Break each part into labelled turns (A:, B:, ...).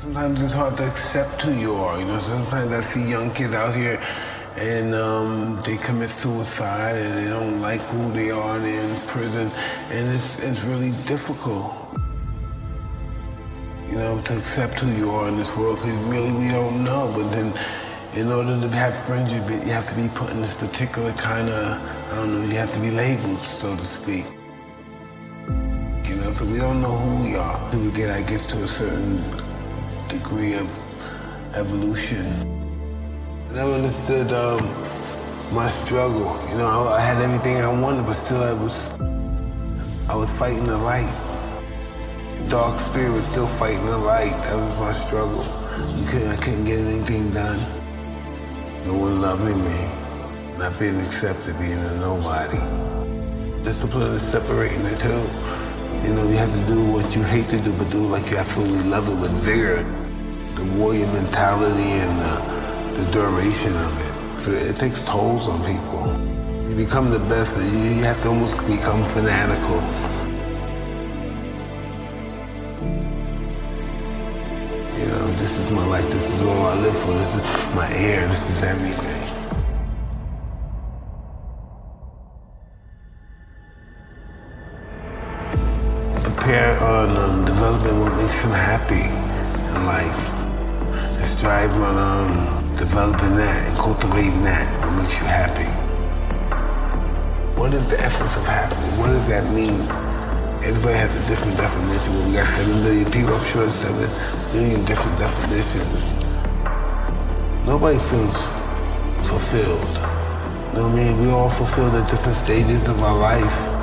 A: Sometimes it's hard to accept who you are. You know, sometimes I see young kids out here and um, they commit suicide and they don't like who they are and they're in prison and it's, it's really difficult. You know, to accept who you are in this world because really we don't know. But then in order to have friends, you, have to be put in this particular kind of, I don't know, you have to be labeled, so to speak. You know, so we don't know who we are. Till we get, I guess, to a certain degree of evolution. I never understood um, my struggle. You know, I, I, had everything I wanted, but still I was, I was fighting the light. Dark spirit was still fighting the light. That was my struggle. Couldn't, I couldn't get anything done. No one loving me. Not being accepted, being a nobody. Discipline is separating the two. You know, you have to do what you hate to do, but do it like you absolutely love it with vigor. The warrior mentality and the, the duration of it. So it takes tolls on people. You become the best, you, you have to almost become fanatical. You know, this is my life, this is all I live for, this is my air, this is everything. On what makes him happy in life. And strive on um, developing that and cultivating that, what makes you happy. What is the essence of happiness? What does that mean? Everybody has a different definition. We got 7 million people, I'm sure it's 7 million different definitions. Nobody feels fulfilled. You know what I mean? We all fulfilled at different stages of our life.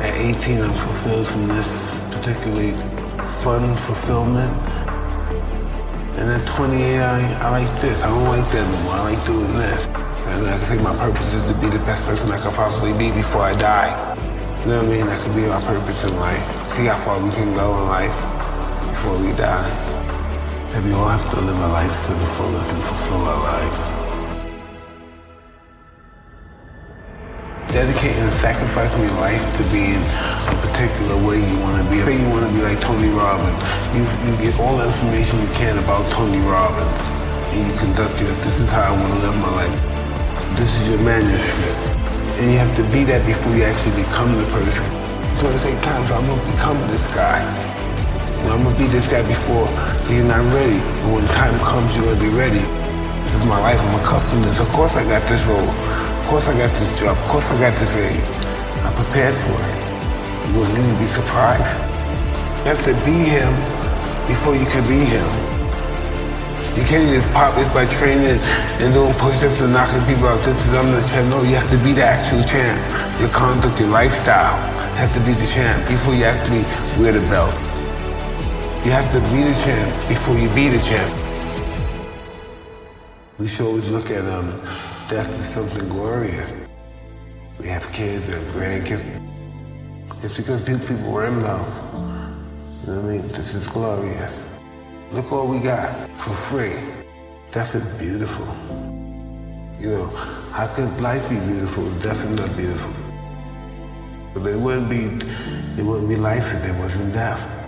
A: At 18, I'm fulfilled from this particularly fun fulfillment. And at 28, I, I like this. I don't like that no more. I like doing this. And I think my purpose is to be the best person I could possibly be before I die. You know what I mean? That could be my purpose in life. See how far we can go in life before we die. And we all have to live our lives to the fullest and fulfill our lives. Dedicating and sacrificing your life to being a particular way you want to be. Say you want to be like Tony Robbins. You, you get all the information you can about Tony Robbins. And you conduct your, this is how I want to live my life. This is your manuscript. And you have to be that before you actually become the person. So at the same time, so I'm going to become this guy. I'm going to be this guy before you're not ready. And when the time comes, you're going to be ready. This is my life. I'm accustomed to this. Of course I got this role. Of course I got this job. Of course I got this age. I prepared for it. You wouldn't even be surprised. You have to be him before you can be him. You can't just pop this by training and doing push-ups and knocking people out. This is I'm the champ. No, you have to be the actual champ. Your conduct, your lifestyle have to be the champ before you actually wear the belt. You have to be the champ before you be the champ. We should always look at um, death is something glorious. We have kids and grandkids. It's because these people were in love. You know what I mean? This is glorious. Look all we got for free. Death is beautiful. You know, how could life be beautiful? if Death is not beautiful. But it wouldn't be, it wouldn't be life if there wasn't death.